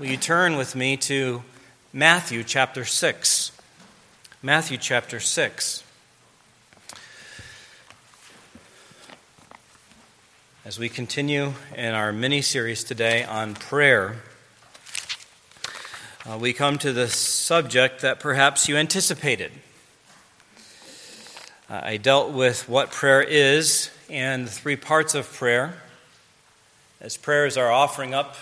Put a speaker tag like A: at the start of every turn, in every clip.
A: will you turn with me to Matthew chapter 6? Matthew chapter 6. As we continue in our mini series today on prayer, uh, we come to the subject that perhaps you anticipated. Uh, I dealt with what prayer is and the three parts of prayer. As prayer is our offering up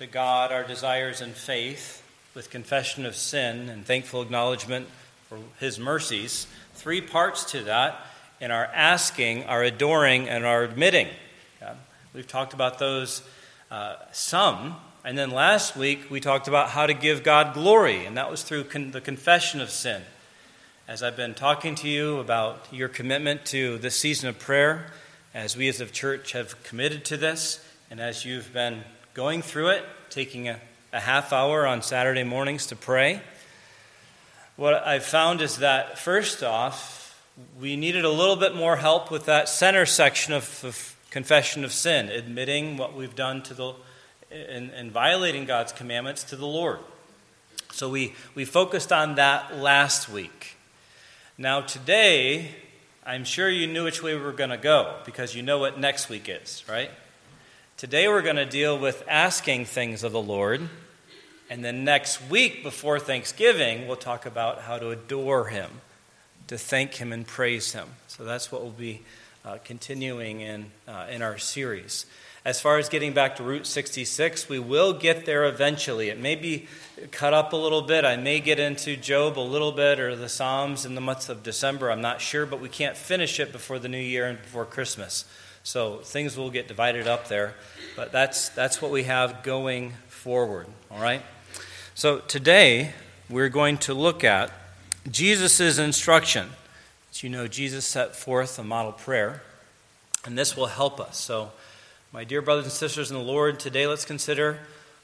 A: to God our desires and faith with confession of sin and thankful acknowledgement for His mercies, three parts to that in our asking, our adoring, and our admitting. Yeah. We've talked about those uh, some. And then last week we talked about how to give God glory, and that was through con- the confession of sin. As I've been talking to you about your commitment to this season of prayer, as we as a church have committed to this, and as you've been going through it, taking a, a half hour on Saturday mornings to pray, what I've found is that first off, we needed a little bit more help with that center section of, of confession of sin, admitting what we've done to the and, and violating God's commandments to the Lord. So we, we focused on that last week. Now, today, I'm sure you knew which way we were going to go because you know what next week is, right? Today we're going to deal with asking things of the Lord. And then next week, before Thanksgiving, we'll talk about how to adore Him, to thank Him and praise Him. So that's what we'll be uh, continuing in, uh, in our series. As far as getting back to Route 66, we will get there eventually. It may be cut up a little bit. I may get into Job a little bit or the Psalms in the month of December. I'm not sure, but we can't finish it before the new year and before Christmas. So things will get divided up there, but that's, that's what we have going forward, all right? So today, we're going to look at Jesus' instruction. As you know, Jesus set forth a model prayer, and this will help us. So, my dear brothers and sisters in the Lord, today let's consider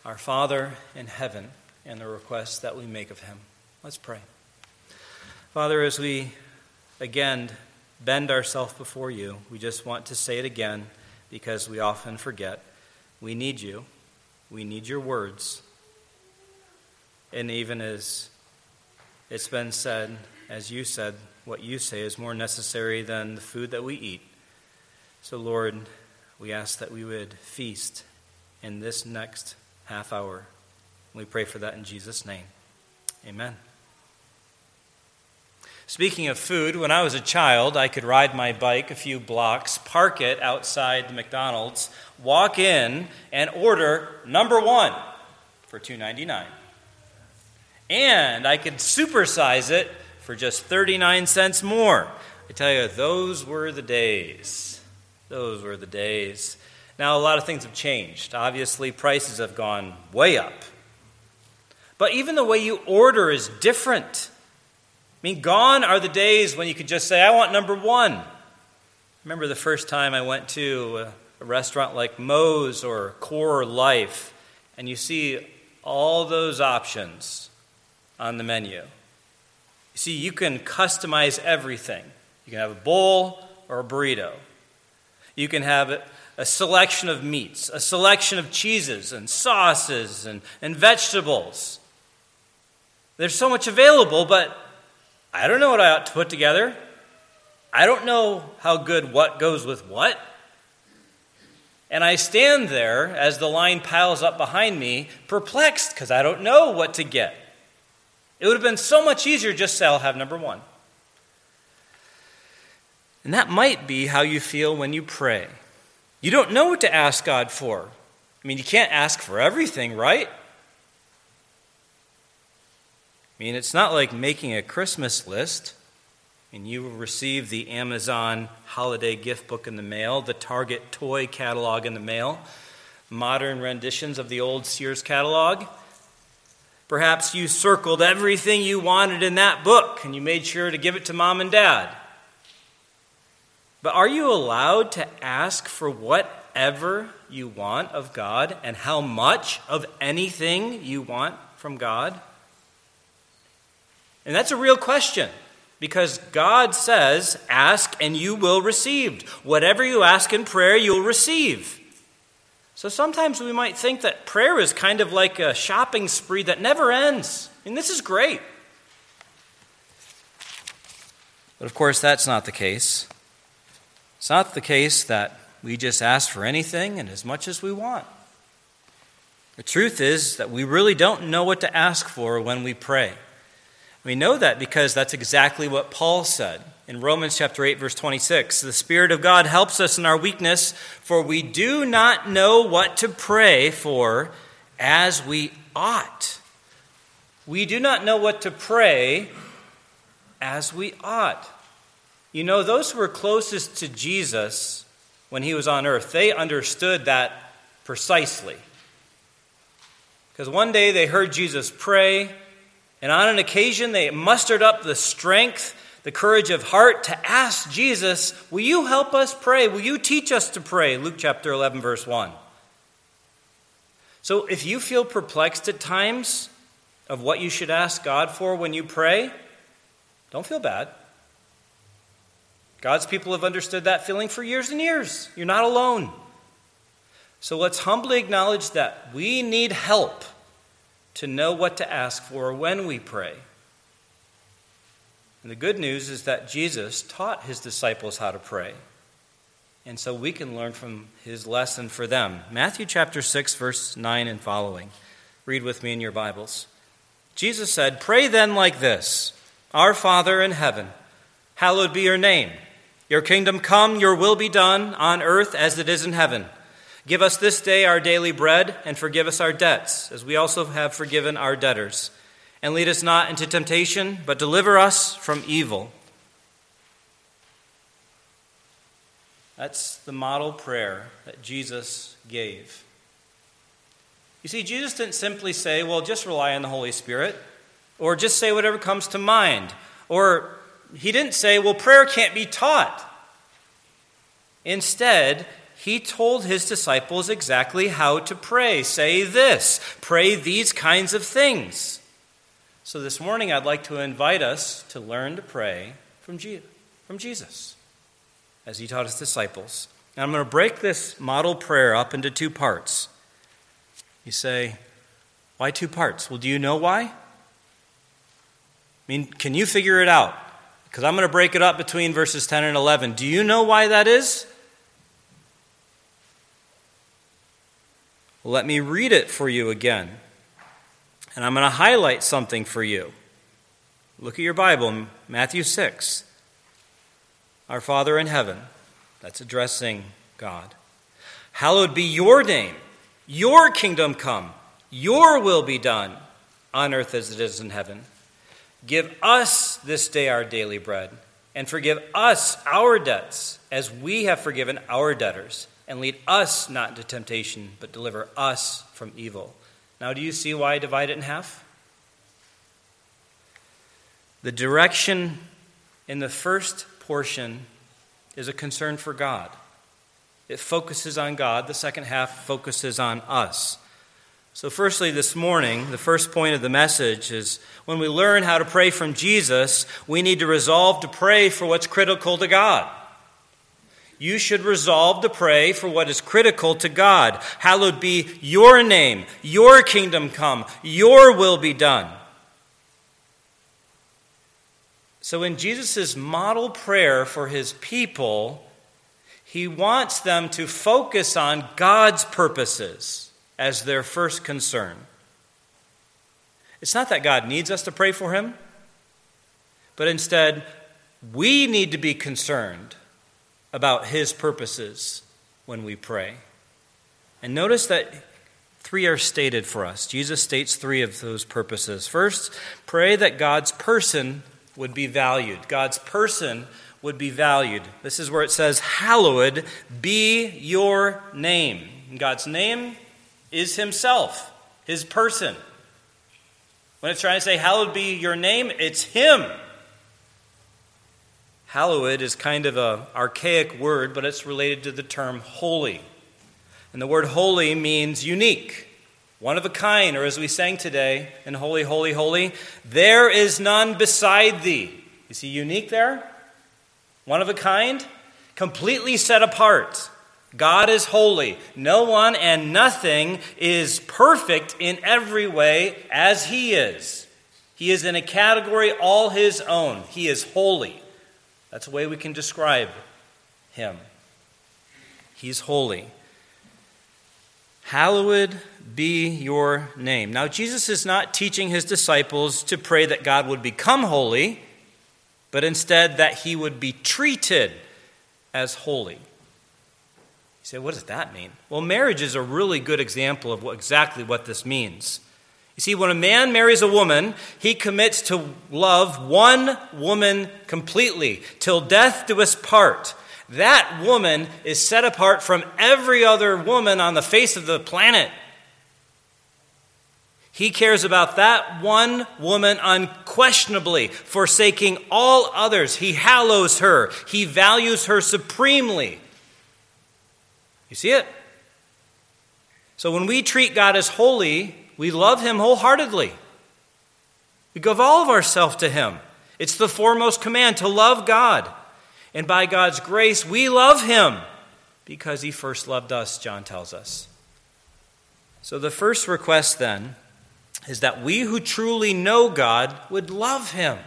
A: our Father in heaven and the requests that we make of him. Let's pray. Father, as we again bend ourselves before you. We just want to say it again because we often forget. We need you. We need your words. And even as it's been said, as you said, what you say is more necessary than the food that we eat. So, Lord, we ask that we would feast in this next half hour. We pray for that in Jesus' name. Amen. Speaking of food, when I was a child, I could ride my bike a few blocks, park it outside the McDonald's, walk in, and order number one for $2.99. And I could supersize it for just 39 cents more. I tell you, those were the days. Those were the days. Now, a lot of things have changed. Obviously, prices have gone way up. But even the way you order is different. I mean, gone are the days when you could just say, I want number one. I remember the first time I went to a, restaurant like Moe's or CoreLife, and you see all those options on the menu. You see, you can customize everything. You can have a bowl or a burrito. You can have a selection of meats, a selection of cheeses and sauces and, and vegetables. There's so much available, but I don't know what I ought to put together. I don't know how good what goes with what. And I stand there as the line piles up behind me, perplexed because I don't know what to get. It would have been so much easier just say, I'll have number one. And that might be how you feel when you pray. You don't know what to ask God for. I mean, you can't ask for everything, right? I mean, it's not like making a Christmas list and you will receive the Amazon holiday gift book in the mail, the Target toy catalog in the mail, modern renditions of the old Sears catalog. Perhaps you circled everything you wanted in that book and you made sure to give it to mom and dad. But are you allowed to ask for whatever you want of God and how much of anything you want from God? And that's a real question because God says, Ask and you will receive. Whatever you ask in prayer, you'll receive. So sometimes we might think that prayer is kind of like a shopping spree that never ends. And this is great. But of course, that's not the case. It's not the case that we just ask for anything and as much as we want. The truth is that we really don't know what to ask for when we pray. We know that because that's exactly what Paul said in Romans chapter 8 verse 26. The spirit of God helps us in our weakness, for we do not know what to pray for as we ought. We do not know what to pray as we ought. You know, those who were closest to Jesus when he was on earth, they understood that precisely. Because one day they heard Jesus pray, and on an occasion, they mustered up the strength, the courage of heart to ask Jesus, Will you help us pray? Will you teach us to pray? Luke chapter 11, verse 1. So if you feel perplexed at times of what you should ask God for when you pray, don't feel bad. God's people have understood that feeling for years and years. You're not alone. So let's humbly acknowledge that we need help to know what to ask for when we pray. And the good news is that Jesus taught his disciples how to pray. And so we can learn from his lesson for them. Matthew chapter 6, verse 9 and following. Read with me in your Bibles. Jesus said, Pray then like this Our Father in heaven, hallowed be your name. Your kingdom come, your will be done on earth as it is in heaven. Give us this day our daily bread, and forgive us our debts, as we also have forgiven our debtors. And lead us not into temptation, but deliver us from evil. That's the model prayer that Jesus gave. You see, Jesus didn't simply say, well, just rely on the Holy Spirit, or just say whatever comes to mind, or he didn't say, well, prayer can't be taught. Instead, he told his disciples exactly how to pray. Say this, pray these kinds of things. So this morning, I'd like to invite us to learn to pray from, from Jesus as he taught his disciples. And I'm going to break this model prayer up into two parts. You say, why two parts? Well, do you know why? I mean, can you figure it out? Because I'm going to break it up between verses 10 and 11. Do you know why that is? Let me read it for you again. And I'm going to highlight something for you. Look at your Bible, Matthew 6. Our Father in heaven, that's addressing God. Hallowed be your name, your kingdom come, your will be done on earth as it is in heaven. Give us this day our daily bread, and forgive us our debts as we have forgiven our debtors and lead us not into temptation, but deliver us from evil. Now, do you see why I divide it in half? The direction in the first portion is a concern for God. It focuses on God. The second half focuses on us. So, firstly, this morning, the first point of the message is when we learn how to pray from Jesus, we need to resolve to pray for what's critical to God you should resolve to pray for what is critical to God. Hallowed be your name, your kingdom come, your will be done. So, in Jesus' model prayer for his people, he wants them to focus on God's purposes as their first concern. It's not that God needs us to pray for him, but instead, we need to be concerned about His purposes when we pray. And notice that three are stated for us. Jesus states three of those purposes. First, pray that God's person would be valued. God's person would be valued. This is where it says, Hallowed be your name. And God's name is Himself, His person. When it's trying to say, Hallowed be your name, it's Him. Hallowed is kind of an archaic word, but it's related to the term holy. And the word holy means unique, one of a kind, or as we sang today in Holy, Holy, Holy, there is none beside thee. You see unique there? One of a kind? Completely set apart. God is holy. No one and nothing is perfect in every way as He is. He is in a category all His own. He is holy. That's the way we can describe Him. He's holy. Hallowed be your name. Now, Jesus is not teaching his disciples to pray that God would become holy, but instead that he would be treated as holy. You say, what does that mean? Well, marriage is a really good example of what, exactly what this means. You see, when a man marries a woman, he commits to love one woman completely, till death do us part. That woman is set apart from every other woman on the face of the planet. He cares about that one woman unquestionably, forsaking all others. He hallows her, he values her supremely. You see it? So when we treat God as holy, we love him wholeheartedly. We give all of ourselves to him. It's the foremost command to love God. And by God's grace, we love him because he first loved us, John tells us. So the first request then is that we who truly know God would love him.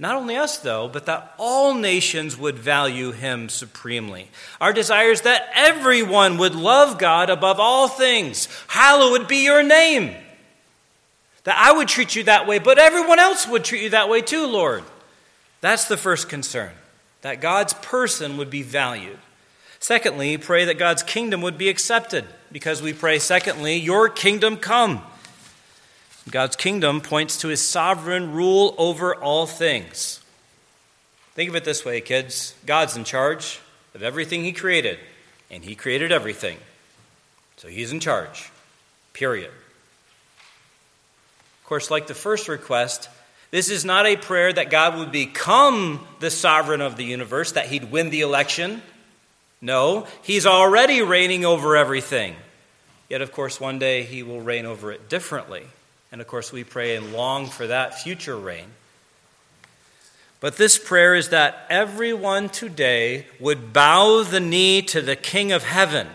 A: Not only us, though, but that all nations would value him supremely. Our desire is that everyone would love God above all things. Hallowed be your name. That I would treat you that way, but everyone else would treat you that way too, Lord. That's the first concern, that God's person would be valued. Secondly, pray that God's kingdom would be accepted, because we pray, secondly, your kingdom come. God's kingdom points to his sovereign rule over all things. Think of it this way, kids God's in charge of everything he created, and he created everything. So he's in charge, period. Of course, like the first request, this is not a prayer that God would become the sovereign of the universe, that he'd win the election. No, he's already reigning over everything. Yet, of course, one day he will reign over it differently. And of course, we pray and long for that future reign. But this prayer is that everyone today would bow the knee to the King of heaven,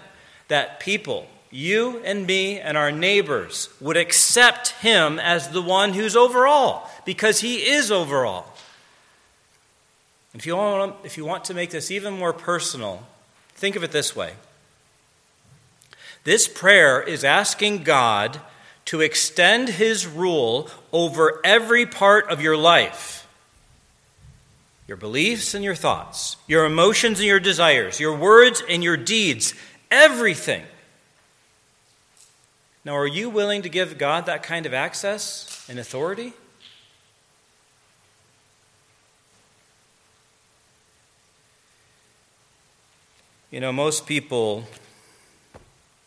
A: that people, you and me and our neighbors would accept him as the one who's over all, because he is over all. If you, want, if you want to make this even more personal, think of it this way this prayer is asking God to extend his rule over every part of your life your beliefs and your thoughts, your emotions and your desires, your words and your deeds, everything. Now, are you willing to give God that kind of access and authority? You know, most people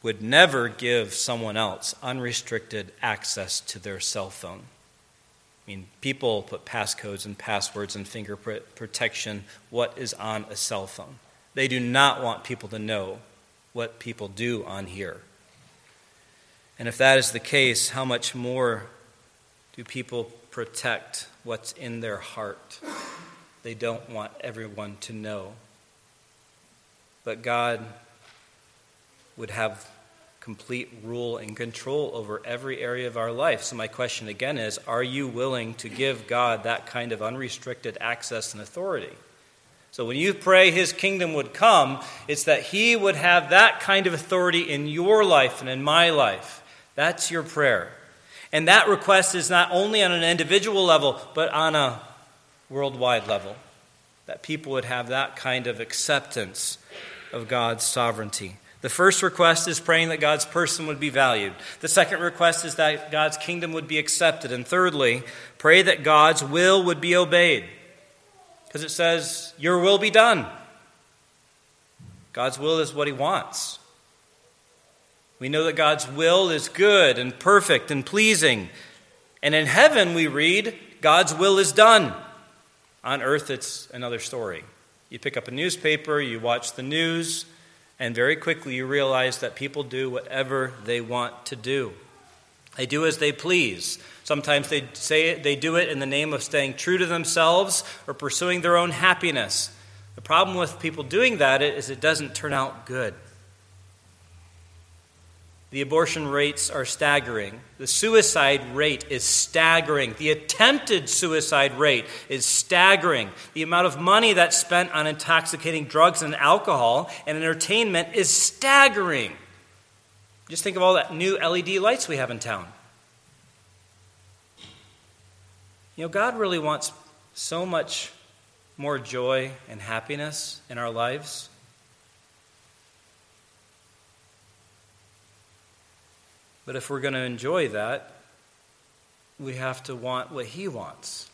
A: would never give someone else unrestricted access to their cell phone. I mean, people put passcodes and passwords and fingerprint protection, what is on a cell phone. They do not want people to know what people do on here. And if that is the case, how much more do people protect what's in their heart? They don't want everyone to know. But God would have complete rule and control over every area of our life. So, my question again is Are you willing to give God that kind of unrestricted access and authority? So, when you pray His kingdom would come, it's that He would have that kind of authority in your life and in my life. That's your prayer. And that request is not only on an individual level, but on a worldwide level. That people would have that kind of acceptance of God's sovereignty. The first request is praying that God's person would be valued. The second request is that God's kingdom would be accepted. And thirdly, pray that God's will would be obeyed. Because it says, Your will be done. God's will is what He wants. We know that God's will is good and perfect and pleasing. And in heaven, we read, God's will is done. On earth, it's another story. You pick up a newspaper, you watch the news, and very quickly you realize that people do whatever they want to do. They do as they please. Sometimes they say it, they do it in the name of staying true to themselves or pursuing their own happiness. The problem with people doing that is it doesn't turn out good. The abortion rates are staggering. The suicide rate is staggering. The attempted suicide rate is staggering. The amount of money that's spent on intoxicating drugs and alcohol and entertainment is staggering. Just think of all that new LED lights we have in town. You know, God really wants so much more joy and happiness in our lives. But if we're going to enjoy that, we have to want what He wants.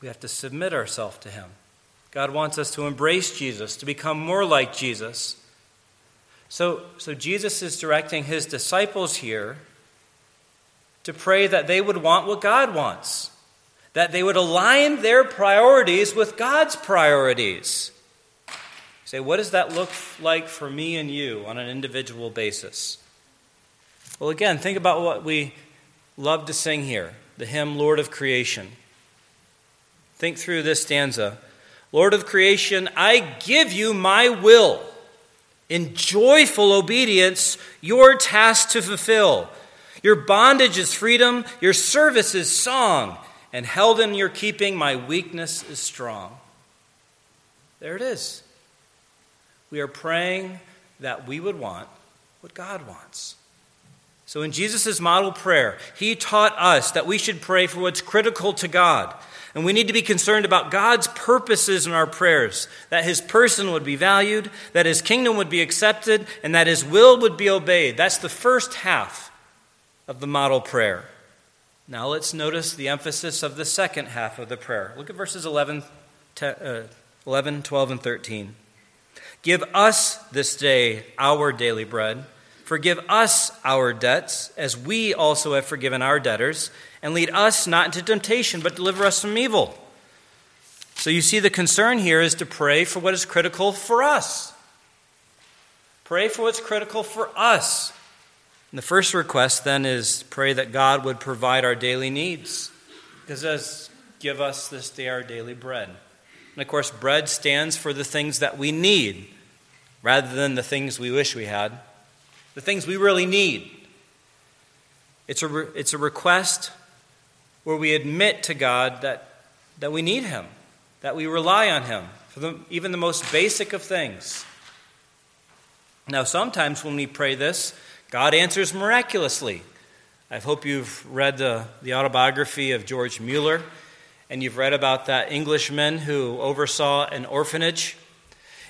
A: We have to submit ourselves to Him. God wants us to embrace Jesus, to become more like Jesus. So, so Jesus is directing His disciples here to pray that they would want what God wants, that they would align their priorities with God's priorities. Say, what does that look like for me and you on an individual basis? Well, again, think about what we love to sing here the hymn, Lord of Creation. Think through this stanza Lord of creation, I give you my will. In joyful obedience, your task to fulfill. Your bondage is freedom, your service is song, and held in your keeping, my weakness is strong. There it is. We are praying that we would want what God wants. So, in Jesus' model prayer, he taught us that we should pray for what's critical to God. And we need to be concerned about God's purposes in our prayers that his person would be valued, that his kingdom would be accepted, and that his will would be obeyed. That's the first half of the model prayer. Now let's notice the emphasis of the second half of the prayer. Look at verses 11, uh, 11 12, and 13. Give us this day our daily bread Forgive us our debts, as we also have forgiven our debtors, and lead us not into temptation, but deliver us from evil. So you see, the concern here is to pray for what is critical for us. Pray for what's critical for us. And the first request then is pray that God would provide our daily needs. Because as give us this day our daily bread. And of course, bread stands for the things that we need rather than the things we wish we had the things we really need. It's a, re- it's a request where we admit to God that, that we need Him, that we rely on Him for the, even the most basic of things. Now, sometimes when we pray this, God answers miraculously. I hope you've read the, the autobiography of George Mueller, and you've read about that Englishman who oversaw an orphanage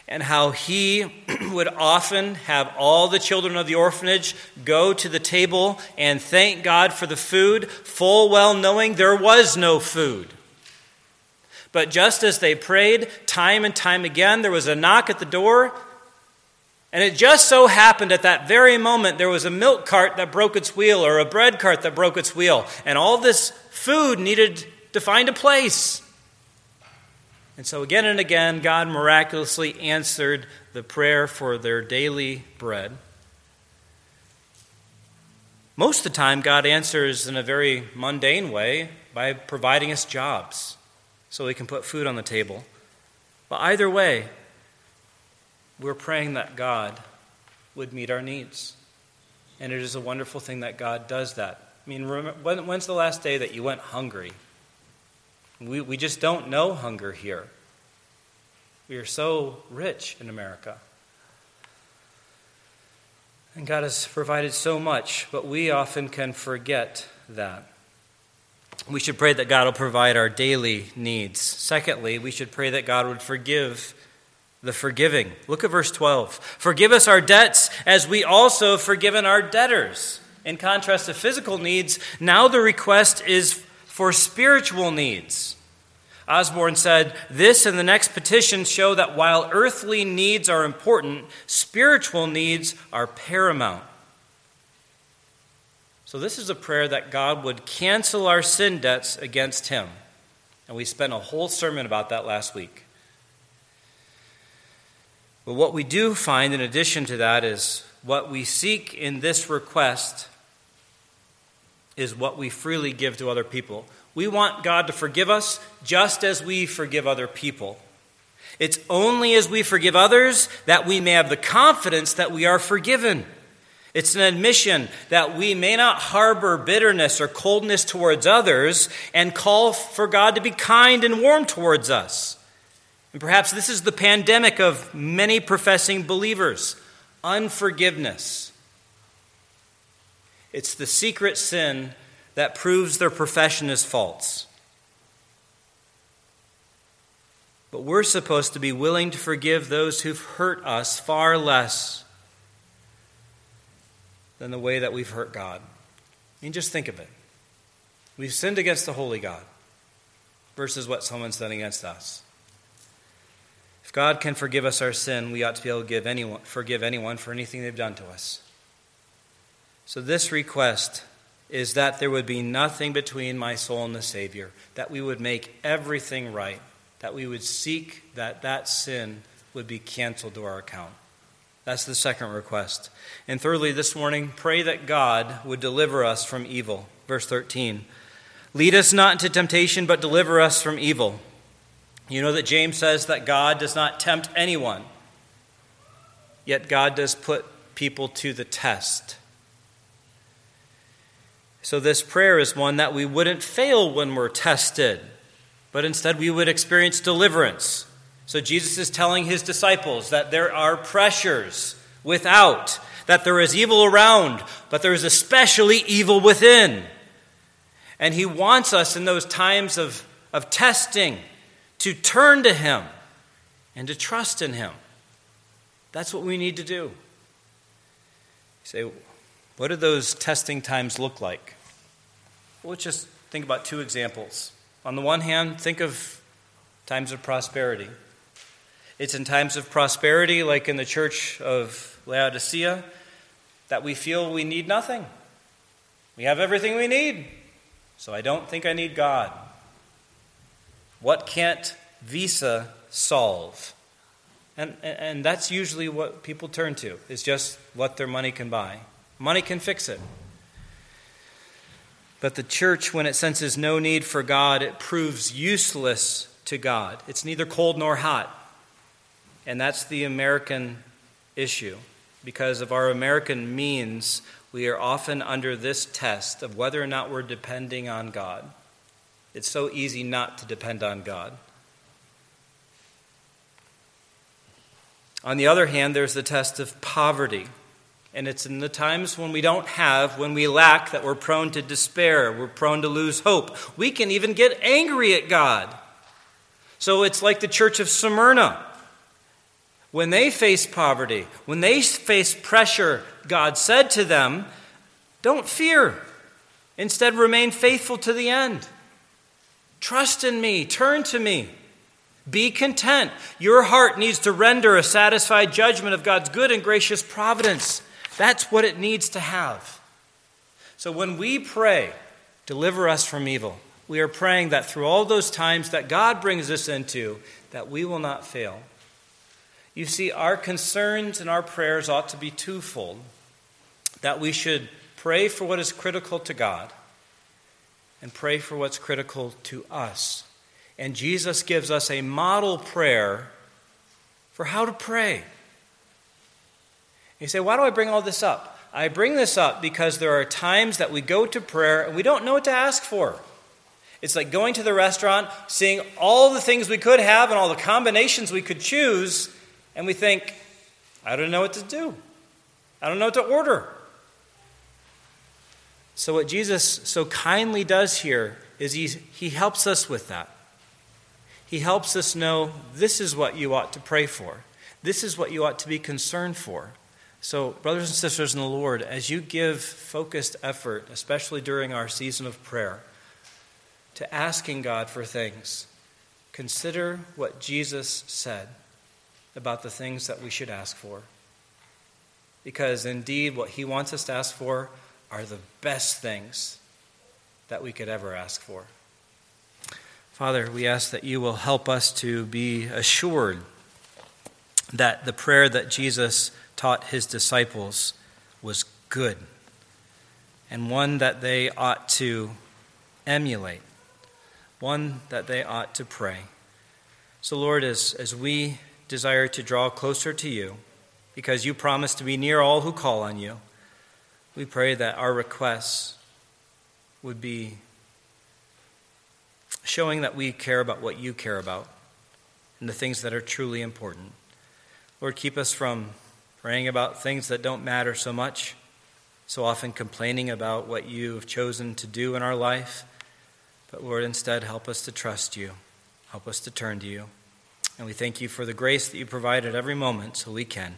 A: and how he would often have all the children of the orphanage go to the table and thank God for the food, full well knowing there was no food. But just as they prayed time and time again, there was a knock at the door. And it just so happened at that very moment there was a milk cart that broke its wheel or a bread cart that broke its wheel. And all this food needed to find a place. And so, again and again, God miraculously answered the prayer for their daily bread. Most of the time, God answers in a very mundane way by providing us jobs so we can put food on the table. But either way, we're praying that God would meet our needs. And it is a wonderful thing that God does that. I mean, when's the last day that you went hungry? We, we just don't know hunger here. We are so rich in America. And God has provided so much, but we often can forget that. We should pray that God will provide our daily needs. Secondly, we should pray that God would forgive the forgiving. Look at verse 12. Forgive us our debts as we also have forgiven our debtors. In contrast to physical needs, now the request is for spiritual needs. Osborne said, This and the next petition show that while earthly needs are important, spiritual needs are paramount. So, this is a prayer that God would cancel our sin debts against Him. And we spent a whole sermon about that last week. But what we do find in addition to that is what we seek in this request is what we freely give to other people. We want God to forgive us just as we forgive other people. It's only as we forgive others that we may have the confidence that we are forgiven. It's an admission that we may not harbor bitterness or coldness towards others and call for God to be kind and warm towards us. And perhaps this is the pandemic of many professing believers unforgiveness. It's the secret sin that proves their profession is false. But we're supposed to be willing to forgive those who've hurt us far less than the way that we've hurt God. I mean, just think of it. We've sinned against the holy God versus what someone's done against us. If God can forgive us our sin, we ought to be able to give anyone, forgive anyone for anything they've done to us. So, this request is that there would be nothing between my soul and the Savior, that we would make everything right that we would seek that that sin would be canceled to our account. That's the second request. And thirdly, this morning, pray that God would deliver us from evil. Verse 13 Lead us not into temptation, but deliver us from evil. You know that James says that God does not tempt anyone, yet God does put people to the test. So, this prayer is one that we wouldn't fail when we're tested but instead we would experience deliverance. So Jesus is telling his disciples that there are pressures without, that there is evil around, but there is especially evil within. And he wants us in those times of, of testing to turn to him and to trust in him. That's what we need to do. You say, what do those testing times look like? Well, let's just think about two examples. On the one hand, think of times of prosperity. It's in times of prosperity, like in the church of Laodicea, that we feel we need nothing. We have everything we need, so I don't think I need God. What can't Visa solve? And, and that's usually what people turn to, is just what their money can buy. Money can fix it. But the church, when it senses no need for God, it proves useless to God. It's neither cold nor hot. And that's the American issue. Because of our American means, we are often under this test of whether or not we're depending on God. It's so easy not to depend on God. On the other hand, there's the test of poverty. And it's in the times when we don't have, when we lack, that we're prone to despair. We're prone to lose hope. We can even get angry at God. So it's like the church of Smyrna. When they face poverty, when they face pressure, God said to them, Don't fear. Instead, remain faithful to the end. Trust in me. Turn to me. Be content. Your heart needs to render a satisfied judgment of God's good and gracious providence. That's what it needs to have. So when we pray, deliver us from evil, we are praying that through all those times that God brings us into, that we will not fail. You see, our concerns and our prayers ought to be twofold that we should pray for what is critical to God and pray for what's critical to us. And Jesus gives us a model prayer for how to pray. You say, why do I bring all this up? I bring this up because there are times that we go to prayer and we don't know what to ask for. It's like going to the restaurant, seeing all the things we could have and all the combinations we could choose, and we think, I don't know what to do. I don't know what to order. So, what Jesus so kindly does here is he, he helps us with that. He helps us know this is what you ought to pray for, this is what you ought to be concerned for. So, brothers and sisters in the Lord, as you give focused effort, especially during our season of prayer, to asking God for things, consider what Jesus said about the things that we should ask for. Because indeed, what he wants us to ask for are the best things that we could ever ask for. Father, we ask that you will help us to be assured that the prayer that Jesus taught his disciples was good and one that they ought to emulate, one that they ought to pray. So, Lord, as, as we desire to draw closer to you, because you promise to be near all who call on you, we pray that our requests would be showing that we care about what you care about and the things that are truly important. Lord, keep us from praying about things that don't matter so much, so often complaining about what you have chosen to do in our life. But Lord, instead, help us to trust you, help us to turn to you. And we thank you for the grace that you provide at every moment so we can.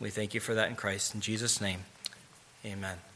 A: We thank you for that in Christ. In Jesus' name, amen.